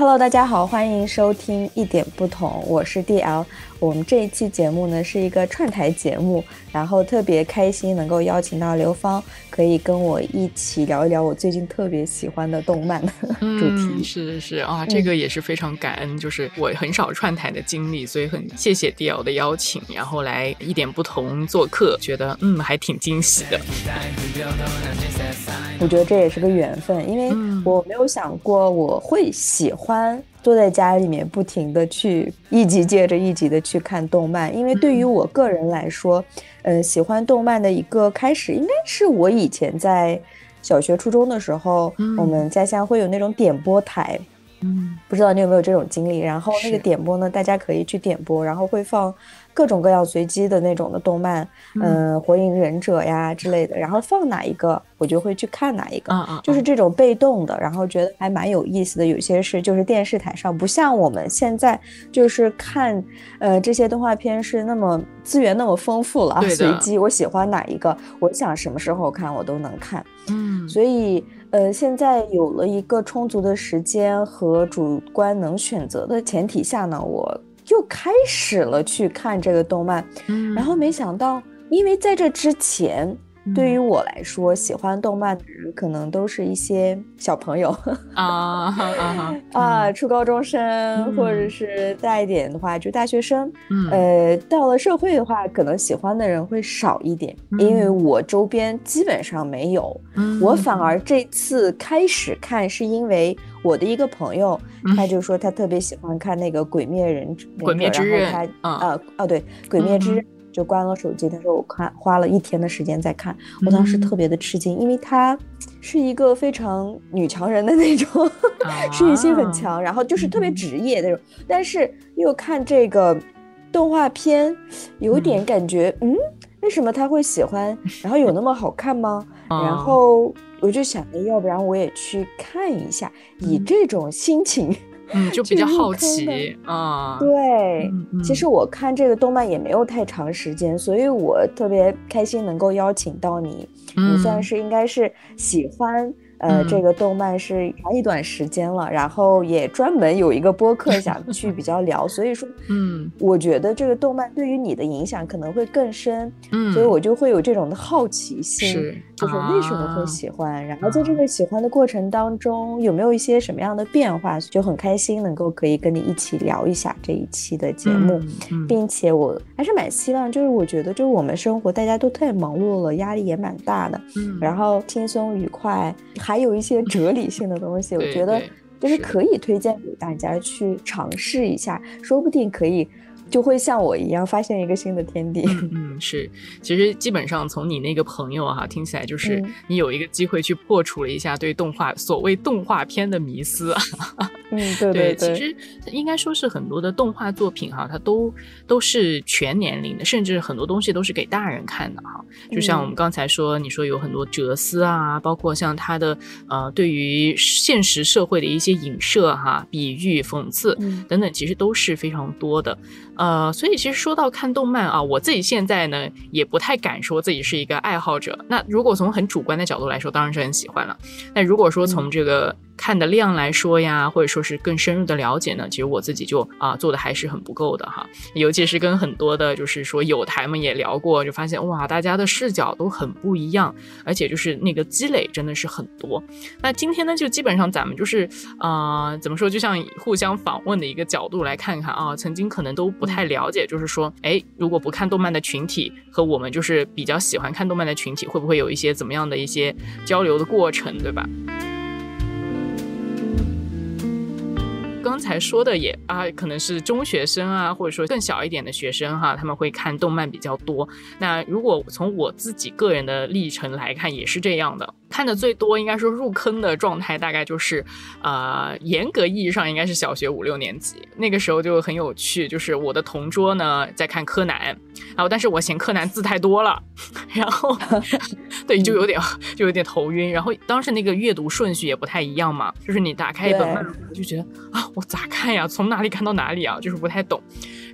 Hello，大家好，欢迎收听一点不同，我是 DL。我们这一期节目呢是一个串台节目，然后特别开心能够邀请到刘芳，可以跟我一起聊一聊我最近特别喜欢的动漫 主题。是是是啊，这个也是非常感恩，就是我很少串台的经历，所以很谢谢 DL 的邀请，然后来一点不同做客，觉得嗯还挺惊喜的。我觉得这也是个缘分，因为我没有想过我会喜欢。坐在家里面不停的去一集接着一集的去看动漫，因为对于我个人来说，呃，喜欢动漫的一个开始应该是我以前在小学初中的时候，我们家乡会有那种点播台，嗯，不知道你有没有这种经历？然后那个点播呢，大家可以去点播，然后会放。各种各样随机的那种的动漫，嗯，火影忍者呀之类的，然后放哪一个，我就会去看哪一个，就是这种被动的，然后觉得还蛮有意思的。有些是就是电视台上，不像我们现在就是看，呃，这些动画片是那么资源那么丰富了，随机我喜欢哪一个，我想什么时候看我都能看，嗯，所以呃，现在有了一个充足的时间和主观能选择的前提下呢，我。就开始了去看这个动漫，然后没想到，因为在这之前。对于我来说，喜欢动漫的人可能都是一些小朋友。啊啊，初高中生，或者是大一点的话就大学生。呃，到了社会的话，可能喜欢的人会少一点，因为我周边基本上没有。我反而这次开始看，是因为我的一个朋友，他就说他特别喜欢看那个《鬼灭人》，鬼灭之刃，他啊哦对，《鬼灭之刃》。就关了手机，他说我看花了一天的时间在看，我当时特别的吃惊，因为他是一个非常女强人的那种，事业心很强，然后就是特别职业那种，但是又看这个动画片，有点感觉，嗯，为什么他会喜欢？然后有那么好看吗？然后我就想着，要不然我也去看一下，以这种心情。嗯，就比较好奇啊。对，其实我看这个动漫也没有太长时间，所以我特别开心能够邀请到你。你算是应该是喜欢。呃，这个动漫是长一段时间了，然后也专门有一个播客想 去比较聊，所以说，嗯，我觉得这个动漫对于你的影响可能会更深，嗯，所以我就会有这种的好奇心，就是为什么会喜欢，然后在这个喜欢的过程当中有没有一些什么样的变化，就很开心能够可以跟你一起聊一下这一期的节目，并且我还是蛮希望，就是我觉得就是我们生活大家都太忙碌了，压力也蛮大的，嗯，然后轻松愉快。还有一些哲理性的东西，我觉得就是可以推荐给大家去尝试一下，说不定可以。就会像我一样发现一个新的天地。嗯，是，其实基本上从你那个朋友哈听起来，就是你有一个机会去破除了一下对动画所谓动画片的迷思。嗯，对 对对。其实应该说是很多的动画作品哈，它都都是全年龄的，甚至很多东西都是给大人看的哈。就像我们刚才说，你说有很多哲思啊，包括像它的呃对于现实社会的一些影射哈、比喻、讽刺等等，其实都是非常多的。呃，所以其实说到看动漫啊，我自己现在呢也不太敢说自己是一个爱好者。那如果从很主观的角度来说，当然是很喜欢了。那如果说从这个。看的量来说呀，或者说是更深入的了解呢，其实我自己就啊做的还是很不够的哈。尤其是跟很多的，就是说友台们也聊过，就发现哇，大家的视角都很不一样，而且就是那个积累真的是很多。那今天呢，就基本上咱们就是啊，怎么说，就像互相访问的一个角度来看看啊，曾经可能都不太了解，就是说，哎，如果不看动漫的群体和我们就是比较喜欢看动漫的群体，会不会有一些怎么样的一些交流的过程，对吧？刚才说的也啊，可能是中学生啊，或者说更小一点的学生哈，他们会看动漫比较多。那如果从我自己个人的历程来看，也是这样的。看的最多，应该说入坑的状态大概就是，呃，严格意义上应该是小学五六年级。那个时候就很有趣，就是我的同桌呢在看柯南，然后但是我嫌柯南字太多了，然后 对，就有点就有点头晕。然后当时那个阅读顺序也不太一样嘛，就是你打开一本漫就觉得啊，我咋看呀？从哪里看到哪里啊？就是不太懂。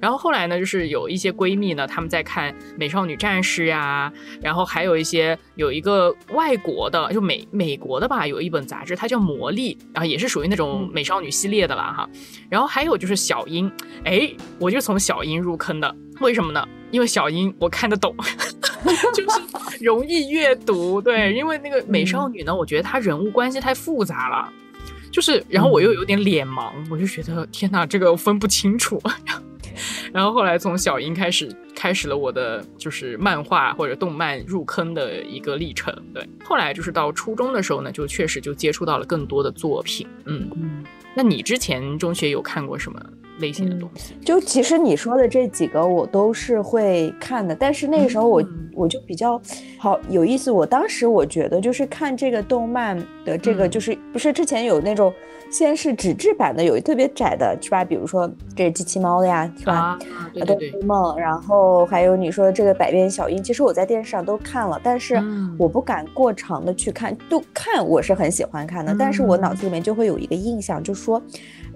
然后后来呢，就是有一些闺蜜呢，她们在看《美少女战士》呀，然后还有一些有一个外国的，就美美国的吧，有一本杂志，它叫《魔力》，然后也是属于那种美少女系列的了哈。然后还有就是小樱，哎，我就从小樱入坑的，为什么呢？因为小樱我看得懂，就是容易阅读。对，因为那个美少女呢，我觉得她人物关系太复杂了。就是，然后我又有点脸盲，我就觉得天哪，这个分不清楚。然后后来从小樱开始，开始了我的就是漫画或者动漫入坑的一个历程。对，后来就是到初中的时候呢，就确实就接触到了更多的作品。嗯嗯，那你之前中学有看过什么？类型的东西，就其实你说的这几个我都是会看的，但是那个时候我我就比较好有意思。我当时我觉得就是看这个动漫的这个，就是不是之前有那种先是纸质版的，有一特别窄的是吧？比如说这是机器猫的呀，是吧？对对对。梦，然后还有你说这个百变小樱，其实我在电视上都看了，但是我不敢过长的去看，都看我是很喜欢看的，但是我脑子里面就会有一个印象，就说。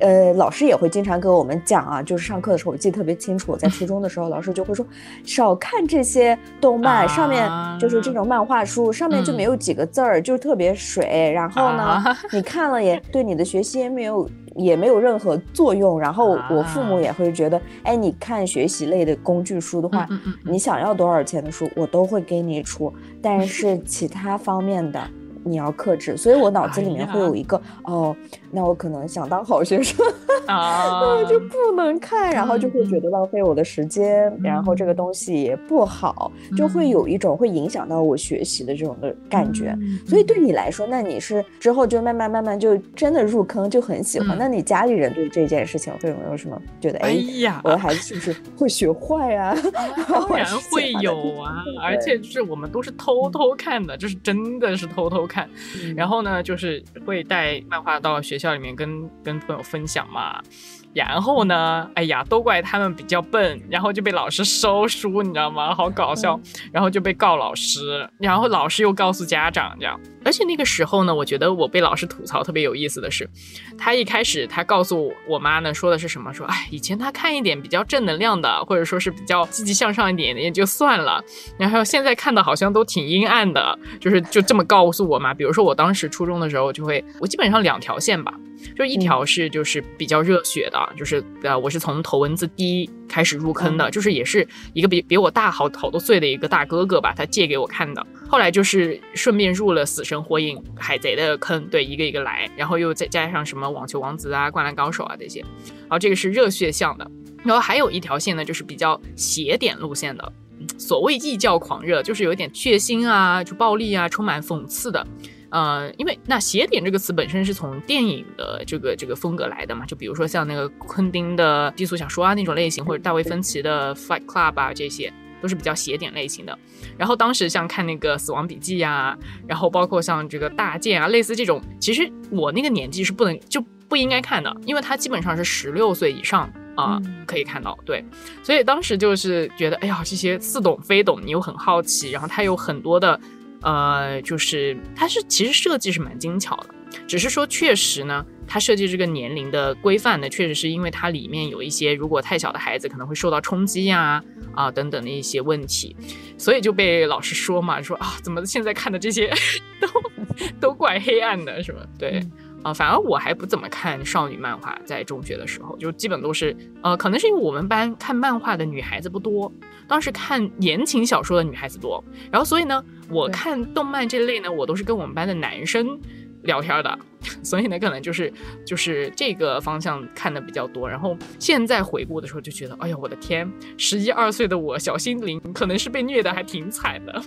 呃，老师也会经常给我们讲啊，就是上课的时候，我记得特别清楚。我在初中的时候，老师就会说，少看这些动漫，上面就是这种漫画书，上面就没有几个字儿，就特别水。然后呢，你看了也对你的学习也没有也没有任何作用。然后我父母也会觉得，哎，你看学习类的工具书的话，你想要多少钱的书，我都会给你出。但 是其他方面的。你要克制，所以我脑子里面会有一个哦，那我可能想当好学生啊，就不能看，然后就会觉得浪费我的时间，然后这个东西也不好，就会有一种会影响到我学习的这种的感觉。所以对你来说，那你是之后就慢慢慢慢就真的入坑，就很喜欢。那你家里人对这件事情会有没有什么觉得？哎呀，我的孩子是不是会学坏啊？当然会有啊，而且就是我们都是偷偷看的，就是真的是偷偷。看，然后呢，就是会带漫画到学校里面跟跟朋友分享嘛。然后呢，哎呀，都怪他们比较笨，然后就被老师收书，你知道吗？好搞笑。然后就被告老师，然后老师又告诉家长，这样。而且那个时候呢，我觉得我被老师吐槽特别有意思的是，他一开始他告诉我妈呢，说的是什么？说哎，以前他看一点比较正能量的，或者说是比较积极向上一点的也就算了，然后现在看的好像都挺阴暗的，就是就这么告诉我妈。比如说我当时初中的时候，就会我基本上两条线吧，就一条是就是比较热血的，就是呃我是从头文字 D 开始入坑的，就是也是一个比比我大好好多岁的一个大哥哥吧，他借给我看的。后来就是顺便入了死神、火影、海贼的坑，对，一个一个来，然后又再加上什么网球王子啊、灌篮高手啊这些，然后这个是热血向的，然后还有一条线呢，就是比较邪点路线的，所谓异教狂热，就是有点血腥啊、就暴力啊、充满讽刺的，呃，因为那邪点这个词本身是从电影的这个这个风格来的嘛，就比如说像那个昆汀的低俗小说啊那种类型，或者大卫芬奇的 Fight Club 啊这些。都是比较邪点类型的，然后当时像看那个《死亡笔记》呀，然后包括像这个《大剑》啊，类似这种，其实我那个年纪是不能就不应该看的，因为它基本上是十六岁以上啊可以看到，对，所以当时就是觉得，哎呀，这些似懂非懂，你又很好奇，然后它有很多的，呃，就是它是其实设计是蛮精巧的，只是说确实呢。它设计这个年龄的规范呢，确实是因为它里面有一些如果太小的孩子可能会受到冲击呀啊等等的一些问题，所以就被老师说嘛，说啊怎么现在看的这些 都都怪黑暗的，是吧？对啊，反而我还不怎么看少女漫画，在中学的时候就基本都是呃，可能是因为我们班看漫画的女孩子不多，当时看言情小说的女孩子多，然后所以呢，我看动漫这类呢，我都是跟我们班的男生。聊天的，所以呢，可能就是就是这个方向看的比较多。然后现在回顾的时候，就觉得，哎呀，我的天，十一二岁的我，小心灵可能是被虐的还挺惨的，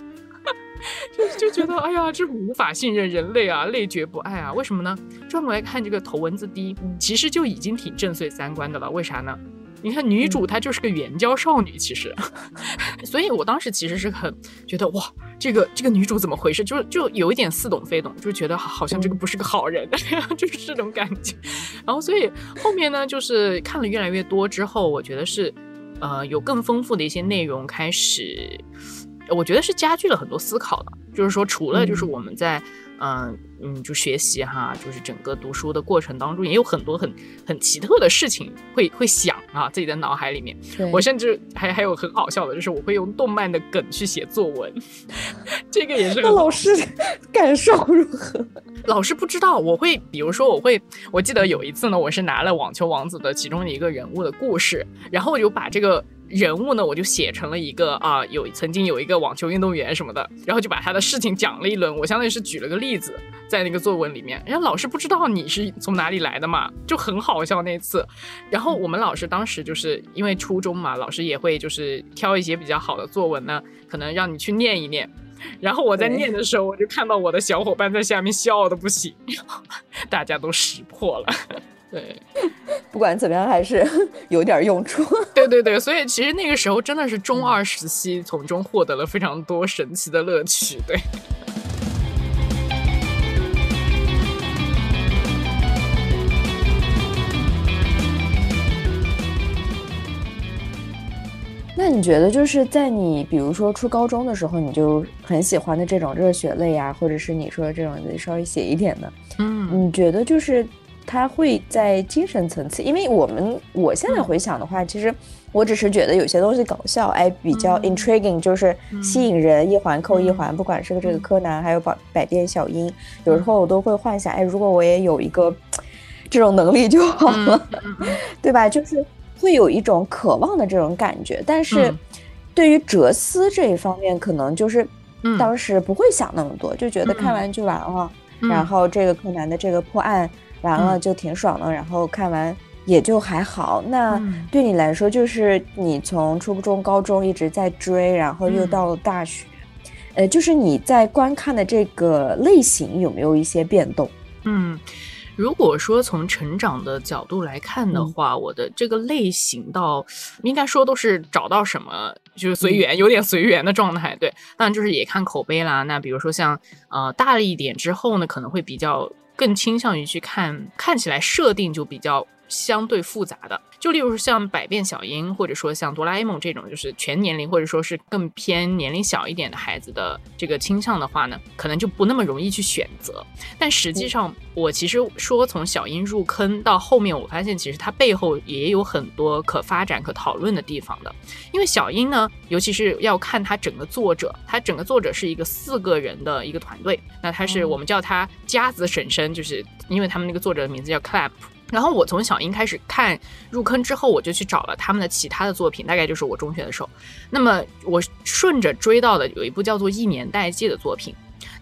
就就觉得，哎呀，这无法信任人类啊，累觉不爱啊。为什么呢？转过来看这个头文字 D，其实就已经挺震碎三观的了。为啥呢？你看女主她就是个援交少女，其实，所以我当时其实是很觉得哇，这个这个女主怎么回事？就就有一点似懂非懂，就觉得好像这个不是个好人，就是这种感觉。然后所以后面呢，就是看了越来越多之后，我觉得是呃有更丰富的一些内容开始。我觉得是加剧了很多思考的。就是说，除了就是我们在。嗯嗯，就学习哈，就是整个读书的过程当中，也有很多很很奇特的事情会会想啊，自己的脑海里面。我甚至还还有很好笑的，就是我会用动漫的梗去写作文，这个也是。那老师感受如何？老师不知道。我会，比如说，我会，我记得有一次呢，我是拿了《网球王子》的其中的一个人物的故事，然后我就把这个。人物呢，我就写成了一个啊，有曾经有一个网球运动员什么的，然后就把他的事情讲了一轮。我相当于是举了个例子，在那个作文里面，人家老师不知道你是从哪里来的嘛，就很好笑那次。然后我们老师当时就是因为初中嘛，老师也会就是挑一些比较好的作文呢，可能让你去念一念。然后我在念的时候，我就看到我的小伙伴在下面笑的不行，大家都识破了。对，不管怎么样，还是 有点用处。对对对，所以其实那个时候真的是中二时期，从中获得了非常多神奇的乐趣。对。那你觉得，就是在你比如说初高中的时候，你就很喜欢的这种热血类啊，或者是你说这种稍微写一点的，嗯，你觉得就是？他会在精神层次，因为我们我现在回想的话，其实我只是觉得有些东西搞笑，哎，比较 intriguing，就是吸引人，一环扣一环。不管是个这个柯南，还有百百变小樱，有时候我都会幻想，哎，如果我也有一个这种能力就好了，对吧？就是会有一种渴望的这种感觉。但是对于哲思这一方面，可能就是当时不会想那么多，就觉得看完就完了。然后这个柯南的这个破案。完了就挺爽的，然后看完也就还好。那对你来说，就是你从初中、高中一直在追，然后又到了大学，呃，就是你在观看的这个类型有没有一些变动？嗯，如果说从成长的角度来看的话，我的这个类型到应该说都是找到什么就是随缘，有点随缘的状态。对，当然就是也看口碑啦。那比如说像呃大了一点之后呢，可能会比较。更倾向于去看，看起来设定就比较相对复杂的。就例如像百变小樱，或者说像哆啦 A 梦这种，就是全年龄或者说是更偏年龄小一点的孩子的这个倾向的话呢，可能就不那么容易去选择。但实际上，我其实说从小樱入坑到后面，我发现其实它背后也有很多可发展、可讨论的地方的。因为小樱呢，尤其是要看它整个作者，它整个作者是一个四个人的一个团队，那他是我们叫他家子婶婶，就是因为他们那个作者的名字叫 Clap。然后我从小樱开始看入坑之后，我就去找了他们的其他的作品，大概就是我中学的时候。那么我顺着追到的有一部叫做《一年代记》的作品。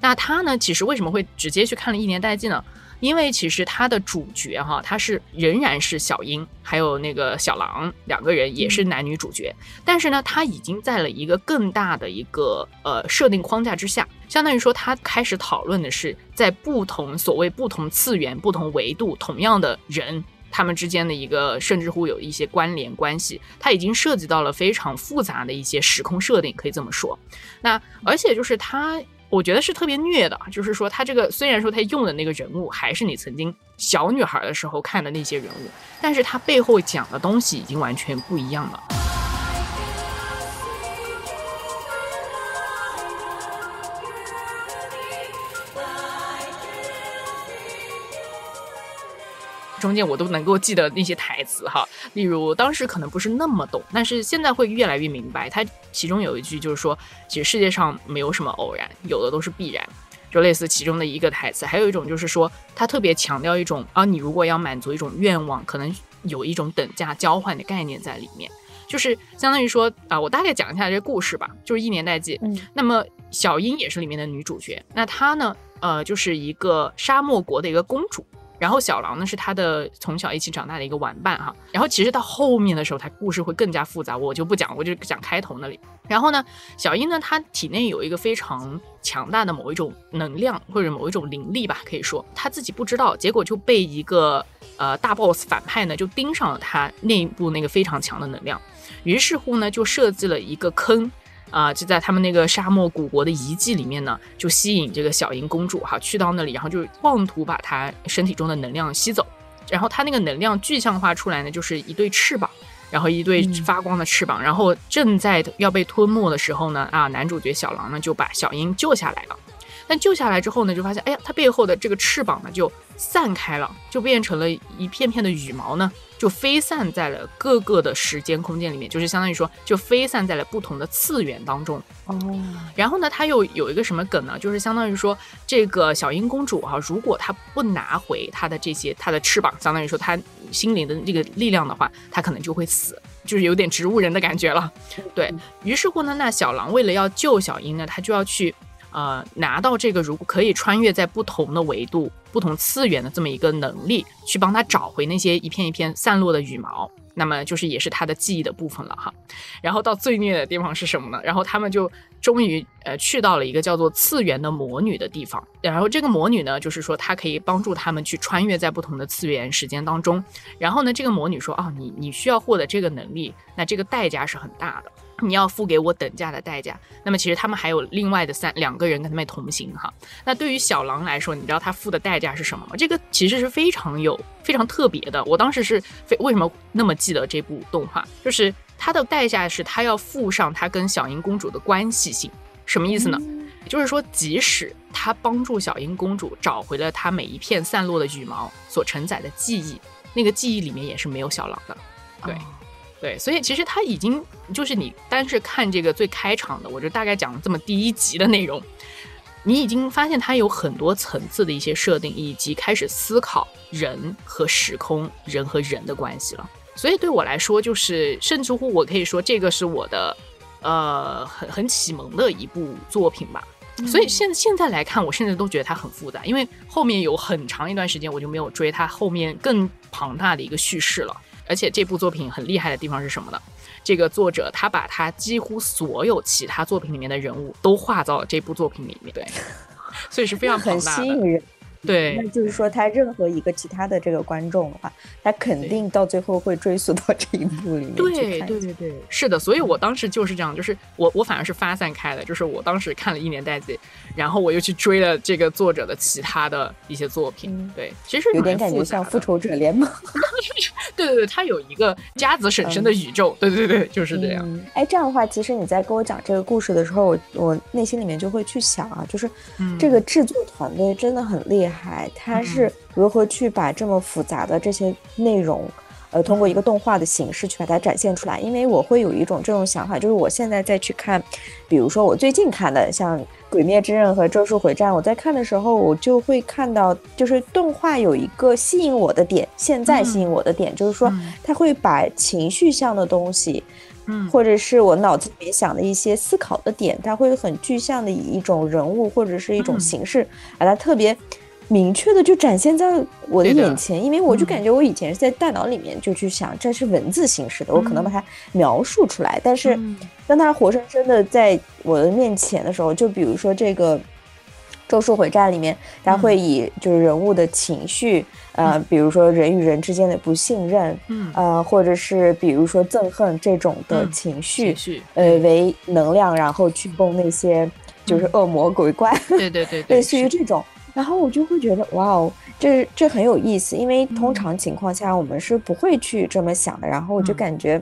那他呢，其实为什么会直接去看了一年代记呢？因为其实他的主角哈，他是仍然是小樱，还有那个小狼两个人也是男女主角，但是呢，他已经在了一个更大的一个呃设定框架之下，相当于说他开始讨论的是在不同所谓不同次元、不同维度同样的人他们之间的一个甚至乎有一些关联关系，他已经涉及到了非常复杂的一些时空设定，可以这么说。那而且就是他。我觉得是特别虐的，就是说他这个虽然说他用的那个人物还是你曾经小女孩的时候看的那些人物，但是他背后讲的东西已经完全不一样了。中间我都能够记得那些台词哈，例如当时可能不是那么懂，但是现在会越来越明白。它其中有一句就是说，其实世界上没有什么偶然，有的都是必然，就类似其中的一个台词。还有一种就是说，他特别强调一种啊，你如果要满足一种愿望，可能有一种等价交换的概念在里面，就是相当于说啊，我大概讲一下这个故事吧，就是一年代记。嗯，那么小樱也是里面的女主角，那她呢，呃，就是一个沙漠国的一个公主。然后小狼呢是他的从小一起长大的一个玩伴哈，然后其实到后面的时候，他故事会更加复杂，我就不讲，我就讲开头那里。然后呢，小樱呢，她体内有一个非常强大的某一种能量或者某一种灵力吧，可以说她自己不知道，结果就被一个呃大 boss 反派呢就盯上了她内部那个非常强的能量，于是乎呢就设计了一个坑。啊，就在他们那个沙漠古国的遗迹里面呢，就吸引这个小樱公主哈去到那里，然后就妄图把她身体中的能量吸走。然后她那个能量具象化出来呢，就是一对翅膀，然后一对发光的翅膀，然后正在要被吞没的时候呢，啊，男主角小狼呢就把小樱救下来了。但救下来之后呢，就发现，哎呀，它背后的这个翅膀呢就散开了，就变成了一片片的羽毛呢，就飞散在了各个的时间空间里面，就是相当于说，就飞散在了不同的次元当中。哦。然后呢，它又有一个什么梗呢？就是相当于说，这个小樱公主哈，如果她不拿回她的这些她的翅膀，相当于说她心灵的这个力量的话，她可能就会死，就是有点植物人的感觉了。对于是乎呢，那小狼为了要救小樱呢，他就要去。呃，拿到这个如果可以穿越在不同的维度、不同次元的这么一个能力，去帮他找回那些一片一片散落的羽毛，那么就是也是他的记忆的部分了哈。然后到最虐的地方是什么呢？然后他们就终于呃去到了一个叫做次元的魔女的地方。然后这个魔女呢，就是说她可以帮助他们去穿越在不同的次元时间当中。然后呢，这个魔女说：“哦，你你需要获得这个能力，那这个代价是很大的。” 你要付给我等价的代价。那么其实他们还有另外的三两个人跟他们同行哈。那对于小狼来说，你知道他付的代价是什么吗？这个其实是非常有非常特别的。我当时是非为什么那么记得这部动画，就是它的代价是他要附上他跟小樱公主的关系性。什么意思呢？就是说，即使他帮助小樱公主找回了她每一片散落的羽毛所承载的记忆，那个记忆里面也是没有小狼的。对。对，所以其实他已经就是你单是看这个最开场的，我就大概讲了这么第一集的内容，你已经发现它有很多层次的一些设定，以及开始思考人和时空、人和人的关系了。所以对我来说，就是甚至乎我可以说，这个是我的呃很很启蒙的一部作品吧。所以现现在来看，我甚至都觉得它很复杂，因为后面有很长一段时间我就没有追它后面更庞大的一个叙事了。而且这部作品很厉害的地方是什么呢？这个作者他把他几乎所有其他作品里面的人物都画到了这部作品里面，对，所以是非常很吸引人。对，那就是说，他任何一个其他的这个观众的话，他肯定到最后会追溯到这一部里面对对对对，是的。所以我当时就是这样，就是我我反而是发散开的，就是我当时看了一年代记，然后我又去追了这个作者的其他的一些作品。对，其实有点感觉像复仇者联盟。对对对，他有一个家子婶婶的宇宙。对对对，就是这样。哎，这样的话，其实你在跟我讲这个故事的时候，我我内心里面就会去想啊，就是这个制作团队真的很厉害。海他是如何去把这么复杂的这些内容，呃，通过一个动画的形式去把它展现出来？因为我会有一种这种想法，就是我现在再去看，比如说我最近看的像《鬼灭之刃》和《咒术回战》，我在看的时候，我就会看到，就是动画有一个吸引我的点，现在吸引我的点就是说，它会把情绪向的东西。嗯，或者是我脑子里面想的一些思考的点，它会很具象的以一种人物或者是一种形式，把它特别明确的就展现在我的眼前。因为我就感觉我以前是在大脑里面就去想这是文字形式的，我可能把它描述出来，但是当它活生生的在我的面前的时候，就比如说这个。咒术回战里面，他会以就是人物的情绪，呃，比如说人与人之间的不信任，嗯，呃，或者是比如说憎恨这种的情绪，呃，为能量，然后去供那些就是恶魔鬼怪，对对对，类似于这种，然后我就会觉得哇哦，这这很有意思，因为通常情况下我们是不会去这么想的，然后我就感觉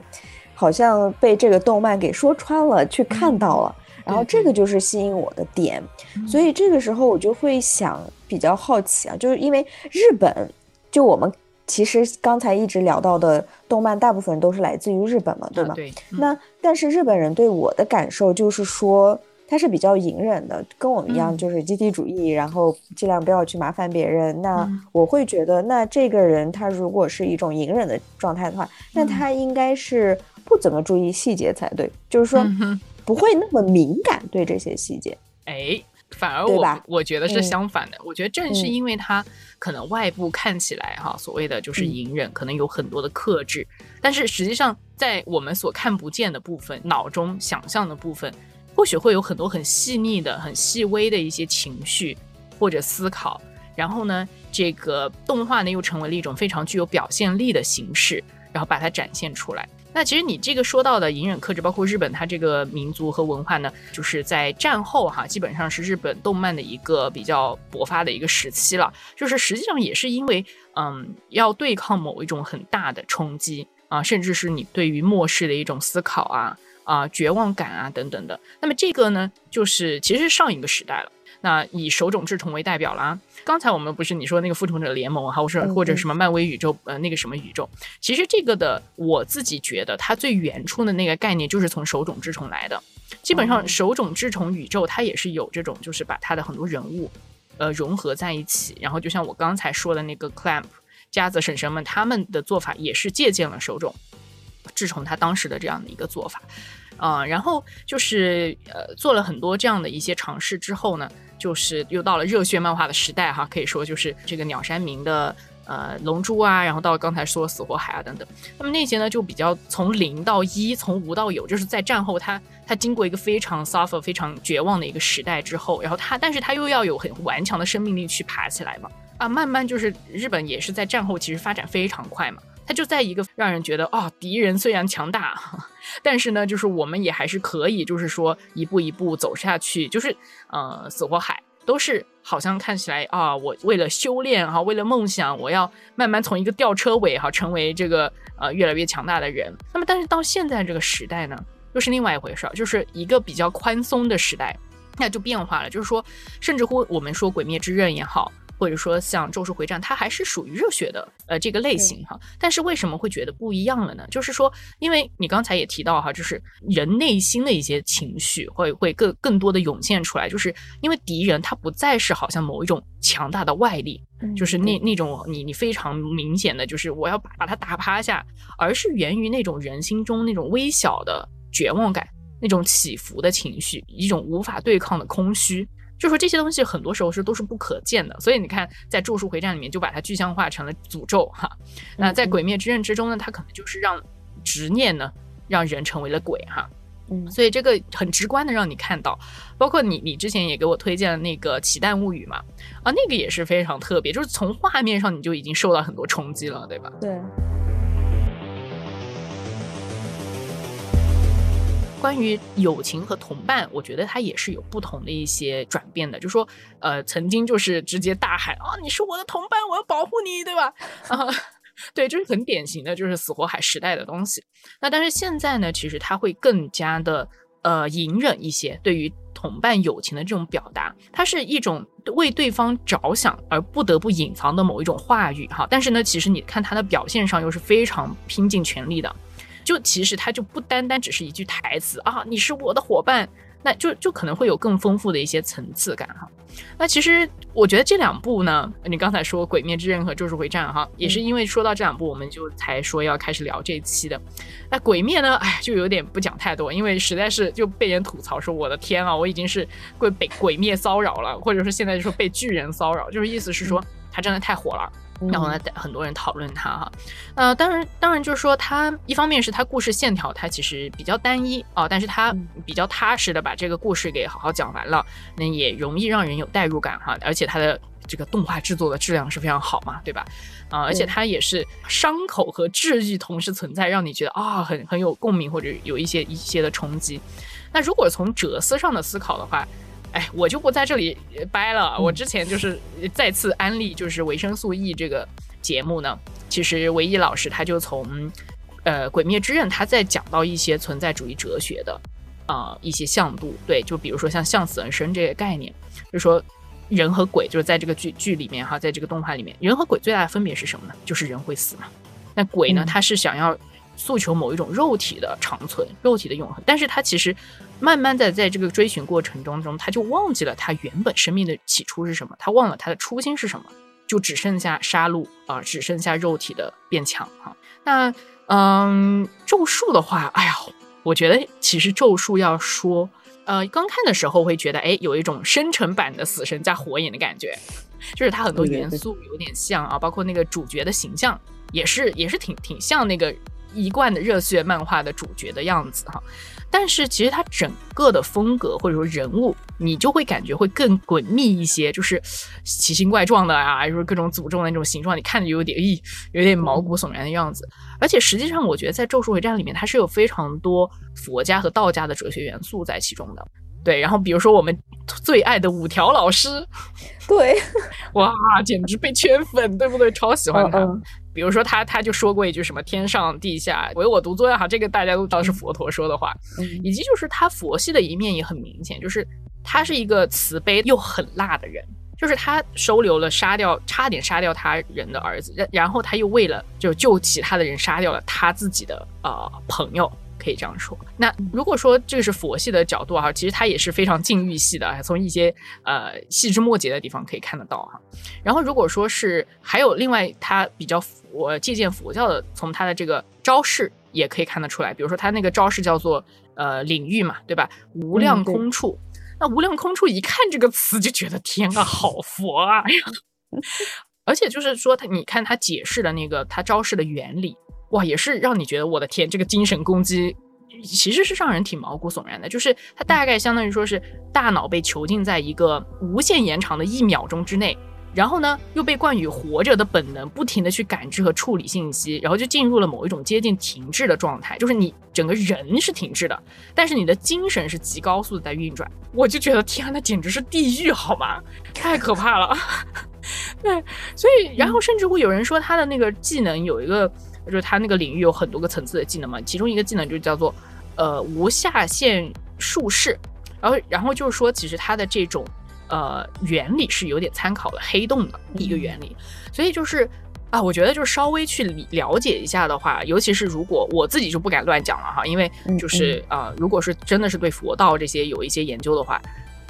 好像被这个动漫给说穿了，去看到了。然后这个就是吸引我的点，所以这个时候我就会想比较好奇啊，就是因为日本，就我们其实刚才一直聊到的动漫，大部分都是来自于日本嘛，对吗？对。那但是日本人对我的感受就是说，他是比较隐忍的，跟我们一样，就是集体主义，然后尽量不要去麻烦别人。那我会觉得，那这个人他如果是一种隐忍的状态的话，那他应该是不怎么注意细节才对，就是说。不会那么敏感对这些细节，哎，反而我我觉得是相反的。我觉得正是因为他可能外部看起来哈，所谓的就是隐忍，可能有很多的克制，但是实际上在我们所看不见的部分、脑中想象的部分，或许会有很多很细腻的、很细微的一些情绪或者思考。然后呢，这个动画呢又成为了一种非常具有表现力的形式，然后把它展现出来。那其实你这个说到的隐忍克制，包括日本它这个民族和文化呢，就是在战后哈，基本上是日本动漫的一个比较勃发的一个时期了。就是实际上也是因为，嗯，要对抗某一种很大的冲击，啊，甚至是你对于末世的一种思考啊啊绝望感啊等等的。那么这个呢，就是其实上一个时代了。那以手冢治虫为代表啦。刚才我们不是你说那个复仇者联盟哈，或者或者什么漫威宇宙呃那个什么宇宙，其实这个的我自己觉得它最原初的那个概念就是从手冢治虫来的。基本上手冢治虫宇宙它也是有这种，就是把它的很多人物呃融合在一起，然后就像我刚才说的那个 clamp 家子婶婶们他们的做法也是借鉴了手冢治虫他当时的这样的一个做法。啊，然后就是呃做了很多这样的一些尝试之后呢，就是又到了热血漫画的时代哈，可以说就是这个鸟山明的呃龙珠啊，然后到刚才说死火海啊等等，那么那些呢就比较从零到一，从无到有，就是在战后他他经过一个非常 suffer 非常绝望的一个时代之后，然后他但是他又要有很顽强的生命力去爬起来嘛，啊，慢慢就是日本也是在战后其实发展非常快嘛。他就在一个让人觉得哦，敌人虽然强大，但是呢，就是我们也还是可以，就是说一步一步走下去，就是呃，死活海都是好像看起来啊，我为了修炼哈，为了梦想，我要慢慢从一个吊车尾哈，成为这个呃越来越强大的人。那么，但是到现在这个时代呢，又是另外一回事儿，就是一个比较宽松的时代，那就变化了，就是说，甚至乎我们说《鬼灭之刃》也好。或者说像《咒术回战》，它还是属于热血的呃这个类型哈，但是为什么会觉得不一样了呢？就是说，因为你刚才也提到哈，就是人内心的一些情绪会会更更多的涌现出来，就是因为敌人他不再是好像某一种强大的外力，就是那那种你你非常明显的就是我要把把他打趴下，而是源于那种人心中那种微小的绝望感，那种起伏的情绪，一种无法对抗的空虚。就说这些东西很多时候是都是不可见的，所以你看，在《咒术回战》里面就把它具象化成了诅咒哈。那在《鬼灭之刃》之中呢，它可能就是让执念呢让人成为了鬼哈。嗯，所以这个很直观的让你看到，包括你你之前也给我推荐了那个《奇蛋物语》嘛，啊，那个也是非常特别，就是从画面上你就已经受到很多冲击了，对吧？对。关于友情和同伴，我觉得他也是有不同的一些转变的。就说，呃，曾经就是直接大喊啊，你是我的同伴，我要保护你，对吧？啊，对，就是很典型的，就是死火海时代的东西。那但是现在呢，其实他会更加的呃隐忍一些，对于同伴友情的这种表达，它是一种为对方着想而不得不隐藏的某一种话语哈。但是呢，其实你看他的表现上又是非常拼尽全力的。就其实它就不单单只是一句台词啊，你是我的伙伴，那就就可能会有更丰富的一些层次感哈。那其实我觉得这两部呢，你刚才说《鬼灭之刃》和《咒术回战》哈，也是因为说到这两部，我们就才说要开始聊这一期的。那《鬼灭》呢，哎，就有点不讲太多，因为实在是就被人吐槽说我的天啊，我已经是被被鬼灭骚扰了，或者说现在就说被巨人骚扰，就是意思是说他真的太火了。然后呢，很多人讨论它哈，呃，当然，当然就是说，它一方面是它故事线条它其实比较单一啊，但是它比较踏实的把这个故事给好好讲完了，那也容易让人有代入感哈，而且它的这个动画制作的质量是非常好嘛，对吧？啊，而且它也是伤口和治愈同时存在，让你觉得啊，很很有共鸣或者有一些一些的冲击。那如果从哲思上的思考的话，哎，我就不在这里掰了。我之前就是再次安利，就是维生素 E 这个节目呢。其实维 E 老师他就从呃《鬼灭之刃》，他在讲到一些存在主义哲学的啊一些向度。对，就比如说像向死而生这个概念，就说人和鬼就是在这个剧剧里面哈，在这个动画里面，人和鬼最大的分别是什么呢？就是人会死嘛。那鬼呢，他是想要。诉求某一种肉体的长存、肉体的永恒，但是他其实慢慢的在这个追寻过程当中，他就忘记了他原本生命的起初是什么，他忘了他的初心是什么，就只剩下杀戮啊，只剩下肉体的变强哈。那嗯，咒术的话，哎呀，我觉得其实咒术要说，呃，刚看的时候会觉得，哎，有一种生成版的死神加火影的感觉，就是它很多元素有点像啊，包括那个主角的形象也是也是挺挺像那个。一贯的热血漫画的主角的样子哈，但是其实它整个的风格或者说人物，你就会感觉会更诡秘一些，就是奇形怪状的啊，就是各种诅咒的那种形状，你看着有点咦，有点毛骨悚然的样子。而且实际上，我觉得在《咒术回战》里面，它是有非常多佛家和道家的哲学元素在其中的。对，然后比如说我们最爱的五条老师，对，哇，简直被圈粉，对不对？超喜欢他。比如说他他就说过一句什么“天上地下唯我独尊”哈，这个大家都知道是佛陀说的话，以及就是他佛系的一面也很明显，就是他是一个慈悲又很辣的人。就是他收留了杀掉差点杀掉他人的儿子，然然后他又为了就救其他的人杀掉了他自己的呃朋友，可以这样说。那如果说这个是佛系的角度啊，其实他也是非常禁欲系的，从一些呃细枝末节的地方可以看得到哈。然后如果说是还有另外他比较佛借鉴佛教的，从他的这个招式也可以看得出来，比如说他那个招式叫做呃领域嘛，对吧？无量空处。那无量空处一看这个词就觉得天啊，好佛啊！而且就是说他，你看他解释的那个他招式的原理，哇，也是让你觉得我的天，这个精神攻击其实是让人挺毛骨悚然的。就是它大概相当于说是大脑被囚禁在一个无限延长的一秒钟之内。然后呢，又被冠以活着的本能，不停的去感知和处理信息，然后就进入了某一种接近停滞的状态，就是你整个人是停滞的，但是你的精神是极高速的在运转。我就觉得天，那简直是地狱，好吗？太可怕了。对，所以然后甚至会有人说他的那个技能有一个，就是它那个领域有很多个层次的技能嘛，其中一个技能就叫做呃无下限术士，然后然后就是说其实它的这种。呃，原理是有点参考了黑洞的一个原理，所以就是啊，我觉得就是稍微去了解一下的话，尤其是如果我自己就不敢乱讲了哈，因为就是啊，如果是真的是对佛道这些有一些研究的话，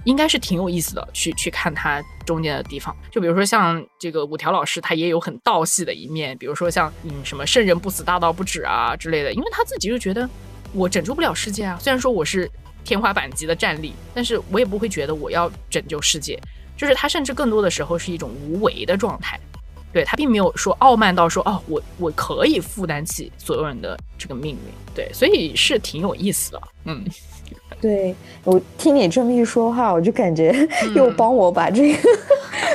应该是挺有意思的，去去看他中间的地方。就比如说像这个五条老师，他也有很道系的一面，比如说像嗯什么圣人不死大道不止啊之类的，因为他自己就觉得我拯救不了世界啊，虽然说我是。天花板级的战力，但是我也不会觉得我要拯救世界，就是他甚至更多的时候是一种无为的状态，对他并没有说傲慢到说哦，我我可以负担起所有人的这个命运，对，所以是挺有意思的，嗯。对我听你这么一说话，我就感觉 又帮我把这个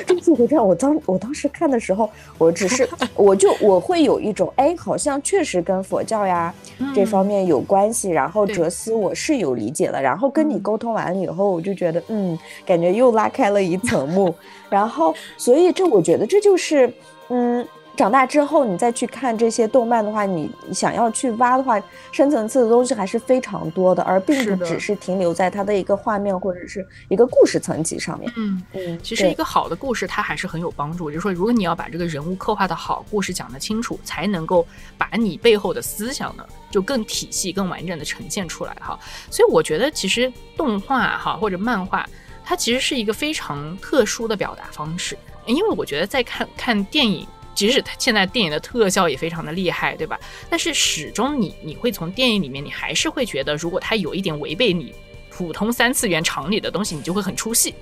这《坐回战》，我当我当时看的时候，我只是 我就我会有一种哎，好像确实跟佛教呀这方面有关系。然后哲思我是有理解了，然后跟你沟通完了以后，我就觉得嗯，感觉又拉开了一层幕。然后所以这我觉得这就是嗯。长大之后，你再去看这些动漫的话，你想要去挖的话，深层次的东西还是非常多的，而并不只是停留在它的一个画面或者是一个故事层级上面。嗯嗯，其实一个好的故事它还是很有帮助，就是说，如果你要把这个人物刻画的好，故事讲得清楚，才能够把你背后的思想呢，就更体系、更完整的呈现出来哈。所以我觉得，其实动画哈或者漫画，它其实是一个非常特殊的表达方式，因为我觉得在看看电影。即使它现在电影的特效也非常的厉害，对吧？但是始终你你会从电影里面，你还是会觉得，如果它有一点违背你普通三次元常理的东西，你就会很出戏。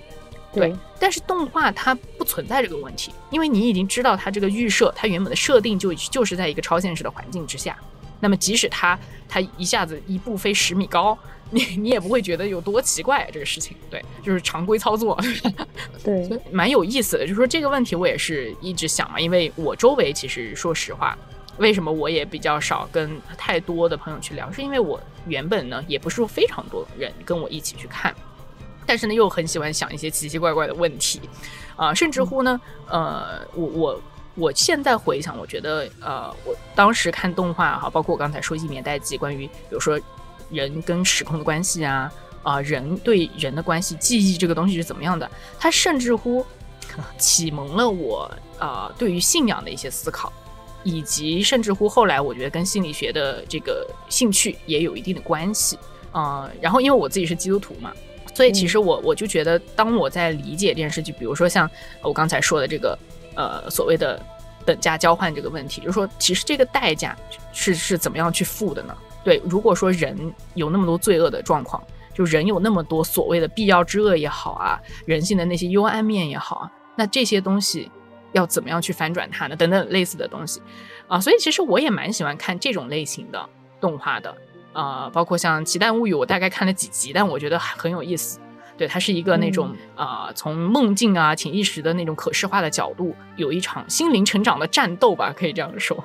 对，但是动画它不存在这个问题，因为你已经知道它这个预设，它原本的设定就就是在一个超现实的环境之下。那么即使它它一下子一步飞十米高。你你也不会觉得有多奇怪这个事情，对，就是常规操作，对，蛮有意思的。就是说这个问题我也是一直想嘛，因为我周围其实说实话，为什么我也比较少跟太多的朋友去聊，是因为我原本呢也不是说非常多人跟我一起去看，但是呢又很喜欢想一些奇奇怪怪的问题，啊，甚至乎呢，呃，我我我现在回想，我觉得呃，我当时看动画哈，包括我刚才说一年代记，关于比如说。人跟时空的关系啊，啊，人对人的关系，记忆这个东西是怎么样的？它甚至乎启蒙了我啊，对于信仰的一些思考，以及甚至乎后来我觉得跟心理学的这个兴趣也有一定的关系啊。然后因为我自己是基督徒嘛，所以其实我我就觉得，当我在理解电视剧，比如说像我刚才说的这个呃所谓的等价交换这个问题，就是说其实这个代价是是怎么样去付的呢？对，如果说人有那么多罪恶的状况，就人有那么多所谓的必要之恶也好啊，人性的那些幽暗面也好啊，那这些东西要怎么样去反转它呢？等等类似的东西啊，所以其实我也蛮喜欢看这种类型的动画的啊，包括像《奇蛋物语》，我大概看了几集，但我觉得很有意思。对，它是一个那种啊，从梦境啊、潜意识的那种可视化的角度，有一场心灵成长的战斗吧，可以这样说。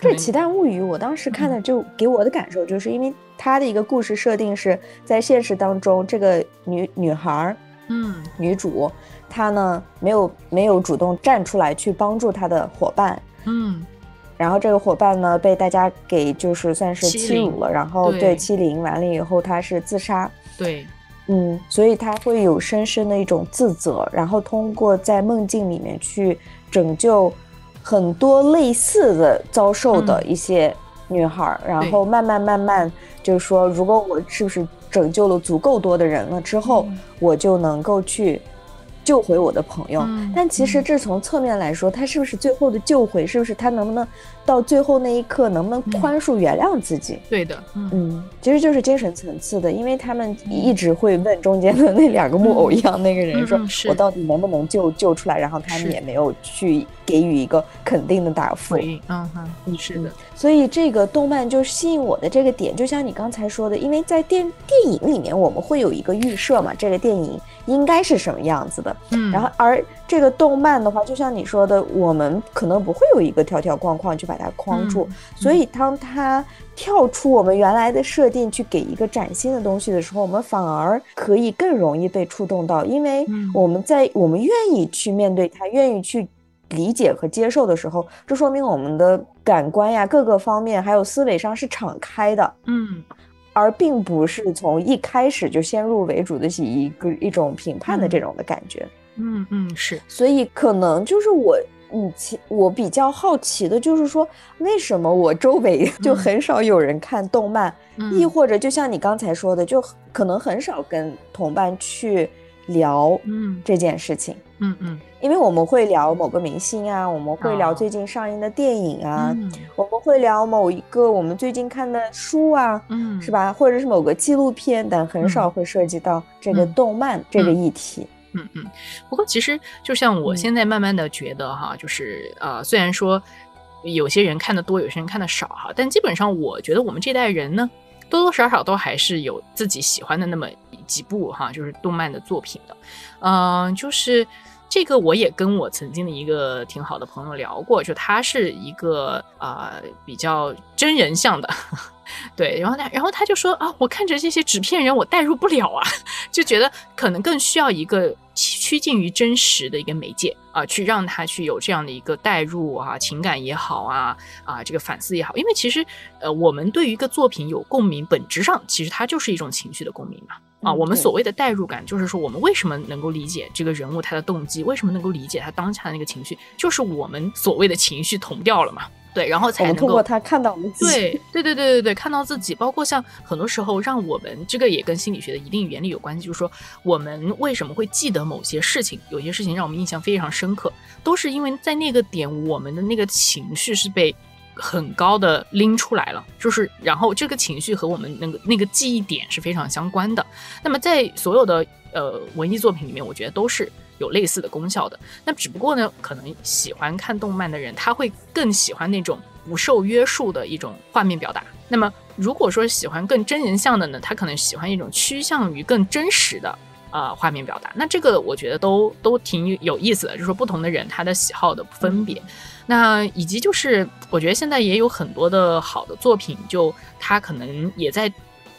这《奇蛋物语》，我当时看的就给我的感受，就是因为它的一个故事设定是在现实当中，这个女女孩儿，嗯，女主她呢没有没有主动站出来去帮助她的伙伴，嗯，然后这个伙伴呢被大家给就是算是欺辱了，然后对欺凌完了以后她是自杀。对，嗯，所以她会有深深的一种自责，然后通过在梦境里面去拯救很多类似的遭受的一些女孩，然后慢慢慢慢就是说，如果我是不是拯救了足够多的人了之后，我就能够去。救回我的朋友，但其实这从侧面来说，他是不是最后的救回？是不是他能不能到最后那一刻能不能宽恕原谅自己？对的，嗯，其实就是精神层次的，因为他们一直会问中间的那两个木偶一样那个人说：“我到底能不能救救出来？”然后他们也没有去给予一个肯定的答复。嗯哼，是的。所以这个动漫就吸引我的这个点，就像你刚才说的，因为在电电影里面我们会有一个预设嘛，这个电影应该是什么样子的。嗯，然后而这个动漫的话，就像你说的，我们可能不会有一个条条框框去把它框住，所以当它跳出我们原来的设定去给一个崭新的东西的时候，我们反而可以更容易被触动到，因为我们在我们愿意去面对它，愿意去理解和接受的时候，这说明我们的感官呀各个方面还有思维上是敞开的。嗯。而并不是从一开始就先入为主的以一个一种评判的这种的感觉，嗯嗯是，所以可能就是我以前我比较好奇的就是说，为什么我周围就很少有人看动漫，亦或者就像你刚才说的，就可能很少跟同伴去聊这件事情，嗯嗯嗯。因为我们会聊某个明星啊，我们会聊最近上映的电影啊，我们会聊某一个我们最近看的书啊，嗯，是吧？或者是某个纪录片，但很少会涉及到这个动漫这个议题。嗯嗯。不过其实就像我现在慢慢的觉得哈，就是呃，虽然说有些人看的多，有些人看的少哈，但基本上我觉得我们这代人呢，多多少少都还是有自己喜欢的那么几部哈，就是动漫的作品的，嗯，就是。这个我也跟我曾经的一个挺好的朋友聊过，就他是一个啊比较真人像的，对，然后他然后他就说啊，我看着这些纸片人，我代入不了啊，就觉得可能更需要一个趋近于真实的一个媒介啊，去让他去有这样的一个代入啊，情感也好啊啊，这个反思也好，因为其实呃，我们对于一个作品有共鸣，本质上其实它就是一种情绪的共鸣嘛。啊，我们所谓的代入感，就是说我们为什么能够理解这个人物他的动机，为什么能够理解他当下的那个情绪，就是我们所谓的情绪同调了嘛？对，然后才能够通过他看到我们自己。对，对，对，对，对，对，看到自己，包括像很多时候让我们这个也跟心理学的一定原理有关系，就是说我们为什么会记得某些事情，有些事情让我们印象非常深刻，都是因为在那个点我们的那个情绪是被。很高的拎出来了，就是然后这个情绪和我们那个那个记忆点是非常相关的。那么在所有的呃文艺作品里面，我觉得都是有类似的功效的。那只不过呢，可能喜欢看动漫的人，他会更喜欢那种不受约束的一种画面表达。那么如果说喜欢更真人像的呢，他可能喜欢一种趋向于更真实的啊画面表达。那这个我觉得都都挺有意思的，就是说不同的人他的喜好的分别。那以及就是，我觉得现在也有很多的好的作品，就他可能也在，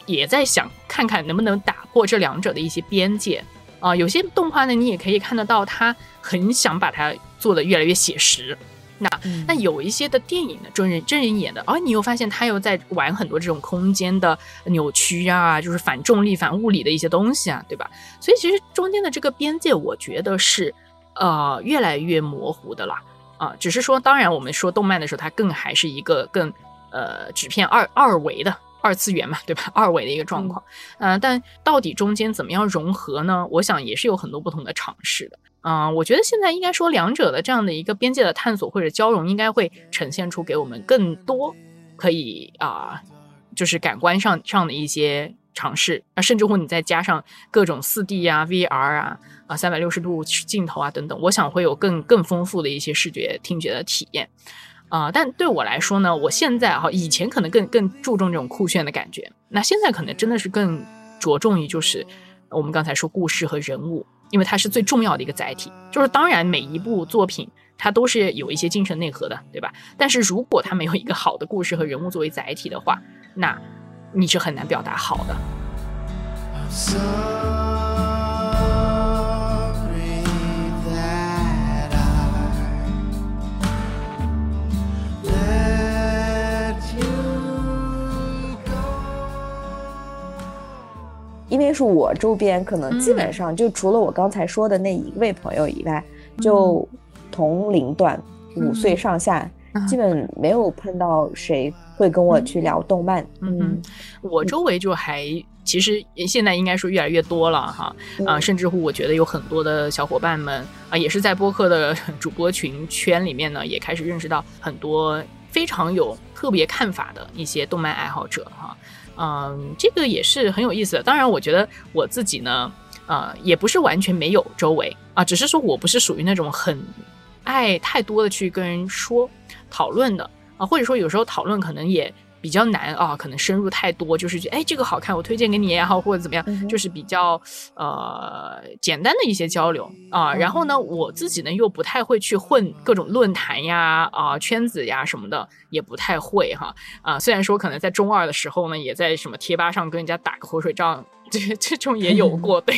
也在想看看能不能打破这两者的一些边界啊。有些动画呢，你也可以看得到，他很想把它做的越来越写实。那那有一些的电影呢，真人真人演的，而你又发现他又在玩很多这种空间的扭曲啊，就是反重力、反物理的一些东西啊，对吧？所以其实中间的这个边界，我觉得是呃越来越模糊的啦。啊，只是说，当然，我们说动漫的时候，它更还是一个更呃纸片二二维的二次元嘛，对吧？二维的一个状况，嗯，但到底中间怎么样融合呢？我想也是有很多不同的尝试的。嗯，我觉得现在应该说两者的这样的一个边界的探索或者交融，应该会呈现出给我们更多可以啊，就是感官上上的一些尝试啊，甚至乎你再加上各种四 D 啊、VR 啊。啊，三百六十度镜头啊，等等，我想会有更更丰富的一些视觉、听觉的体验啊。但对我来说呢，我现在哈，以前可能更更注重这种酷炫的感觉，那现在可能真的是更着重于就是我们刚才说故事和人物，因为它是最重要的一个载体。就是当然每一部作品它都是有一些精神内核的，对吧？但是如果它没有一个好的故事和人物作为载体的话，那你是很难表达好的。为是我周边可能基本上就除了我刚才说的那一位朋友以外，就同龄段五岁上下，基本没有碰到谁会跟我去聊动漫。嗯，我周围就还其实现在应该说越来越多了哈啊，甚至乎我觉得有很多的小伙伴们啊，也是在播客的 主播群圈里面呢，也开始认识到很多非常有特别看法的一些动漫爱好者哈。嗯，这个也是很有意思的。当然，我觉得我自己呢，呃，也不是完全没有周围啊，只是说我不是属于那种很爱太多的去跟人说讨论的啊，或者说有时候讨论可能也。比较难啊，可能深入太多，就是觉得哎这个好看，我推荐给你也好，或者怎么样，就是比较呃简单的一些交流啊。然后呢，我自己呢又不太会去混各种论坛呀啊圈子呀什么的，也不太会哈啊。虽然说可能在中二的时候呢，也在什么贴吧上跟人家打个口水仗。这这种也有过，对，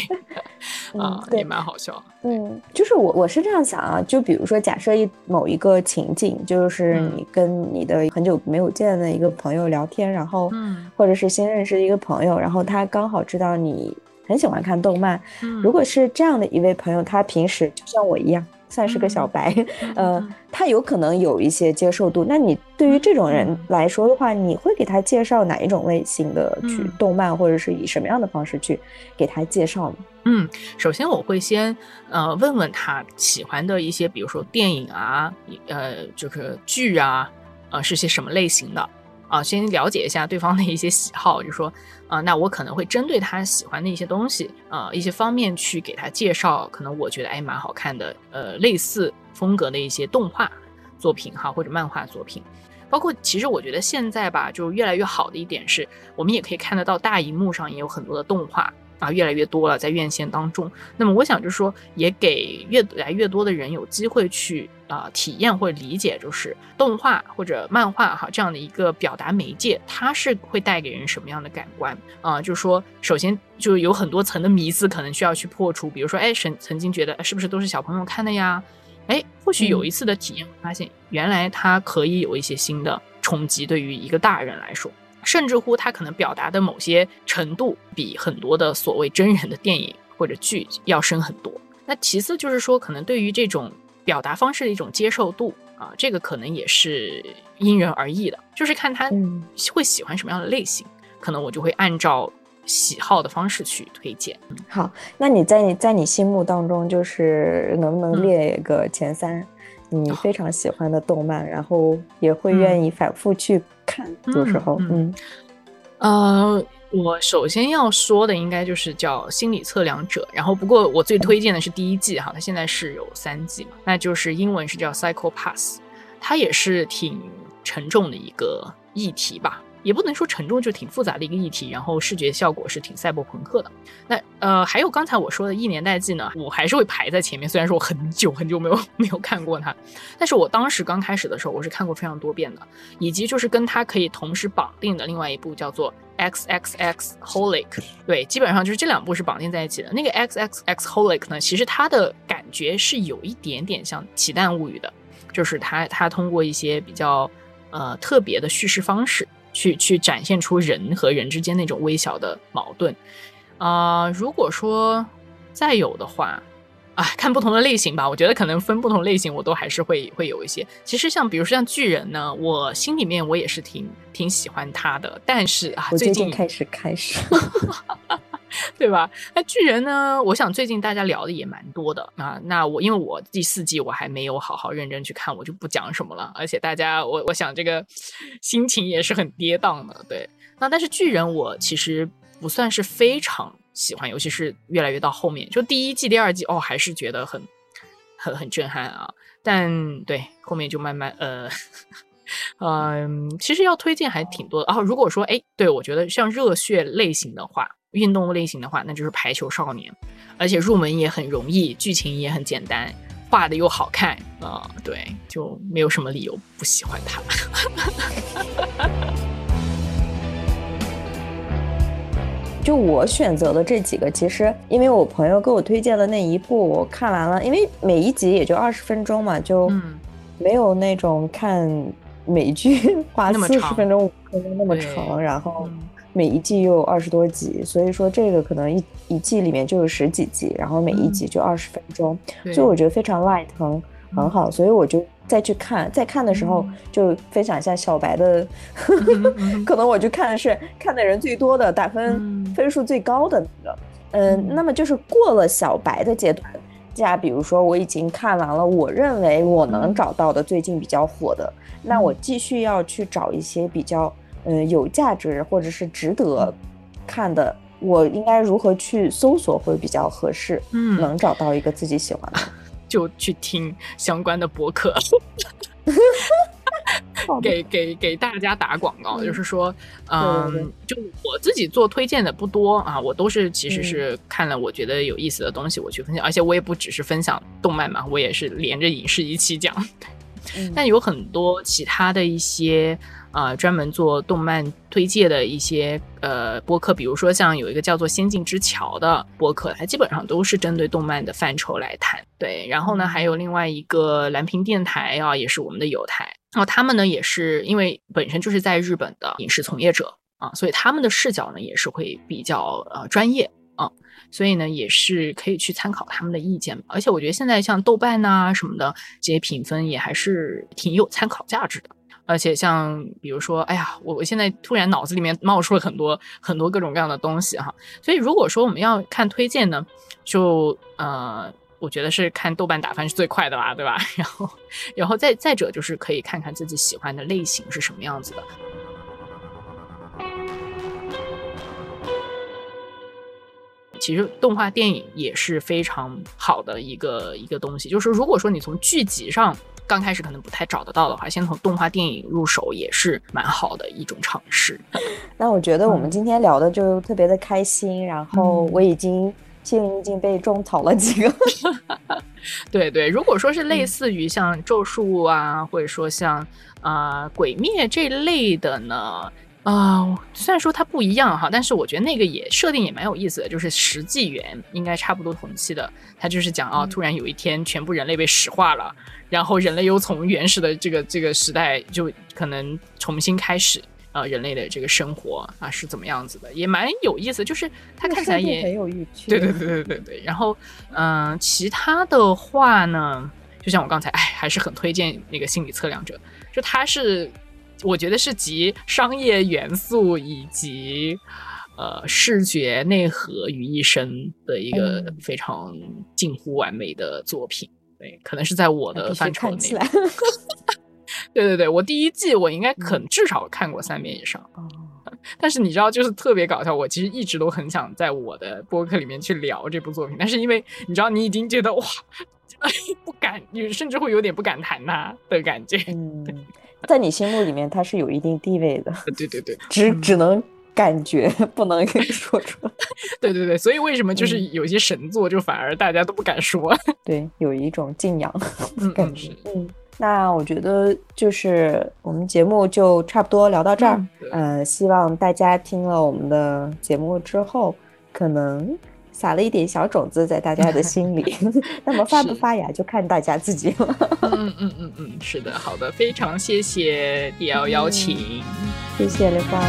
啊，也蛮好笑。嗯，就是我我是这样想啊，就比如说假设一某一个情景，就是你跟你的很久没有见的一个朋友聊天，然后，嗯，或者是新认识的一个朋友，然后他刚好知道你很喜欢看动漫，如果是这样的一位朋友，他平时就像我一样。算是个小白，呃，他有可能有一些接受度。那你对于这种人来说的话，你会给他介绍哪一种类型的去动漫，或者是以什么样的方式去给他介绍呢？嗯，首先我会先呃问问他喜欢的一些，比如说电影啊，呃，就是剧啊，呃，是些什么类型的。啊，先了解一下对方的一些喜好，就说，啊，那我可能会针对他喜欢的一些东西，啊，一些方面去给他介绍，可能我觉得哎蛮好看的，呃，类似风格的一些动画作品哈，或者漫画作品，包括其实我觉得现在吧，就越来越好的一点是，我们也可以看得到大荧幕上也有很多的动画。啊，越来越多了，在院线当中。那么，我想就是说，也给越来越多的人有机会去啊体验或者理解，就是动画或者漫画哈这样的一个表达媒介，它是会带给人什么样的感官啊？就是说，首先就有很多层的迷思可能需要去破除，比如说，哎，曾曾经觉得是不是都是小朋友看的呀？哎，或许有一次的体验，发现原来它可以有一些新的冲击，对于一个大人来说。甚至乎，他可能表达的某些程度比很多的所谓真人的电影或者剧要深很多。那其次就是说，可能对于这种表达方式的一种接受度啊，这个可能也是因人而异的，就是看他会喜欢什么样的类型，可能我就会按照喜好的方式去推荐。好，那你在你在你心目当中，就是能不能列个前三？你非常喜欢的动漫，然后也会愿意反复去看，有时候，嗯，呃，我首先要说的应该就是叫《心理测量者》，然后不过我最推荐的是第一季哈，它现在是有三季嘛，那就是英文是叫《Psycho Pass》，它也是挺沉重的一个议题吧。也不能说沉重，就挺复杂的一个议题。然后视觉效果是挺赛博朋克的。那呃，还有刚才我说的《一年代记》呢，我还是会排在前面。虽然说我很久很久没有没有看过它，但是我当时刚开始的时候，我是看过非常多遍的。以及就是跟它可以同时绑定的另外一部叫做《X X X Holic》。对，基本上就是这两部是绑定在一起的。那个《X X X Holic》呢，其实它的感觉是有一点点像《奇蛋物语》的，就是它它通过一些比较呃特别的叙事方式。去去展现出人和人之间那种微小的矛盾，啊，如果说再有的话，啊，看不同的类型吧，我觉得可能分不同类型，我都还是会会有一些。其实像比如说像巨人呢，我心里面我也是挺挺喜欢他的，但是啊，最近开始开始。对吧？那巨人呢？我想最近大家聊的也蛮多的啊。那我因为我第四季我还没有好好认真去看，我就不讲什么了。而且大家，我我想这个心情也是很跌宕的。对，那但是巨人我其实不算是非常喜欢，尤其是越来越到后面，就第一季、第二季哦，还是觉得很很很震撼啊。但对后面就慢慢呃 嗯，其实要推荐还挺多的啊。如果说哎，对我觉得像热血类型的话。运动类型的话，那就是排球少年，而且入门也很容易，剧情也很简单，画的又好看啊，对，就没有什么理由不喜欢它。就我选择的这几个，其实因为我朋友给我推荐的那一部，我看完了，因为每一集也就二十分钟嘛，就没有那种看美剧 花四十分钟、五分钟那么长，然后。每一季又有二十多集，所以说这个可能一一季里面就有十几集，然后每一集就二十分钟，所以我觉得非常 light，很很好，所以我就再去看，再看的时候就分享一下小白的，可能我就看的是看的人最多的，打分分数最高的那个，嗯，那么就是过了小白的阶段。假比如说我已经看完了，我认为我能找到的最近比较火的，那我继续要去找一些比较嗯有价值或者是值得看的，我应该如何去搜索会比较合适？嗯，能找到一个自己喜欢的，就去听相关的博客。给给给大家打广告，就是说，嗯，就我自己做推荐的不多啊，我都是其实是看了我觉得有意思的东西，我去分享，而且我也不只是分享动漫嘛，我也是连着影视一起讲。但有很多其他的一些啊，专门做动漫推介的一些呃播客，比如说像有一个叫做《仙境之桥》的播客，它基本上都是针对动漫的范畴来谈。对，然后呢，还有另外一个蓝屏电台啊，也是我们的友台。然后他们呢，也是因为本身就是在日本的影视从业者啊，所以他们的视角呢也是会比较呃专业啊，所以呢也是可以去参考他们的意见。而且我觉得现在像豆瓣呐什么的这些评分也还是挺有参考价值的。而且像比如说，哎呀，我我现在突然脑子里面冒出了很多很多各种各样的东西哈。所以如果说我们要看推荐呢，就呃。我觉得是看豆瓣打分是最快的啦，对吧？然后，然后再再者就是可以看看自己喜欢的类型是什么样子的。其实动画电影也是非常好的一个一个东西，就是如果说你从剧集上刚开始可能不太找得到的话，先从动画电影入手也是蛮好的一种尝试。那我觉得我们今天聊的就特别的开心，然后我已经。心灵已经被种草了几个，对对。如果说是类似于像咒术啊，或者说像啊鬼灭这类的呢，啊，虽然说它不一样哈，但是我觉得那个也设定也蛮有意思的，就是十纪元应该差不多同期的，它就是讲啊，突然有一天全部人类被石化了，然后人类又从原始的这个这个时代就可能重新开始。呃，人类的这个生活啊是怎么样子的，也蛮有意思。就是它看起来也很有趣。对对对对对对。然后，嗯，其他的话呢，就像我刚才，哎，还是很推荐那个心理测量者。就它是，我觉得是集商业元素以及呃视觉内核于一身的一个非常近乎完美的作品。对，可能是在我的范畴内。对对对，我第一季我应该肯至少看过三遍以上，但是你知道，就是特别搞笑。我其实一直都很想在我的播客里面去聊这部作品，但是因为你知道，你已经觉得哇，不敢，你甚至会有点不敢谈它的感觉。嗯，在你心目里面，他是有一定地位的。对对对，只只能感觉，不能说出来。对对对，所以为什么就是有些神作，就反而大家都不敢说？对，有一种敬仰感觉。嗯。那我觉得就是我们节目就差不多聊到这儿，呃，希望大家听了我们的节目之后，可能撒了一点小种子在大家的 心里。那么发不发芽就看大家自己了。嗯嗯嗯嗯，是的，好的，非常谢谢 D L 邀请，谢谢刘芳。